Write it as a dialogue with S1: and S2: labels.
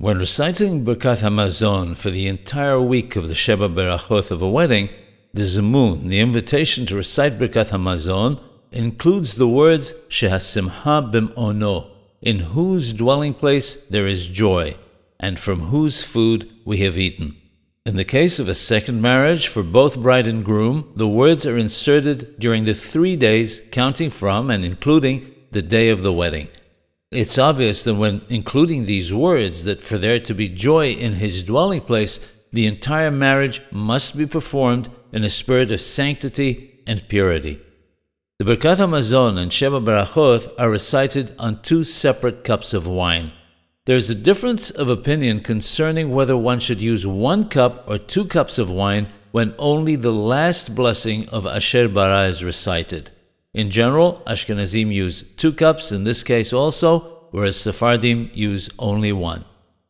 S1: When reciting Birkat Hamazon for the entire week of the Sheba Berachot of a wedding, the Zimun, the invitation to recite Birkat Hamazon, includes the words Shehasimha bim'ono, in whose dwelling place there is joy, and from whose food we have eaten. In the case of a second marriage for both bride and groom, the words are inserted during the three days counting from and including the day of the wedding. It's obvious that when including these words that for there to be joy in his dwelling place, the entire marriage must be performed in a spirit of sanctity and purity. The Birkat HaMazon and Sheba Berachot are recited on two separate cups of wine. There is a difference of opinion concerning whether one should use one cup or two cups of wine when only the last blessing of Asher Bara is recited. In general, Ashkenazim use two cups in this case also, whereas Sephardim use only one.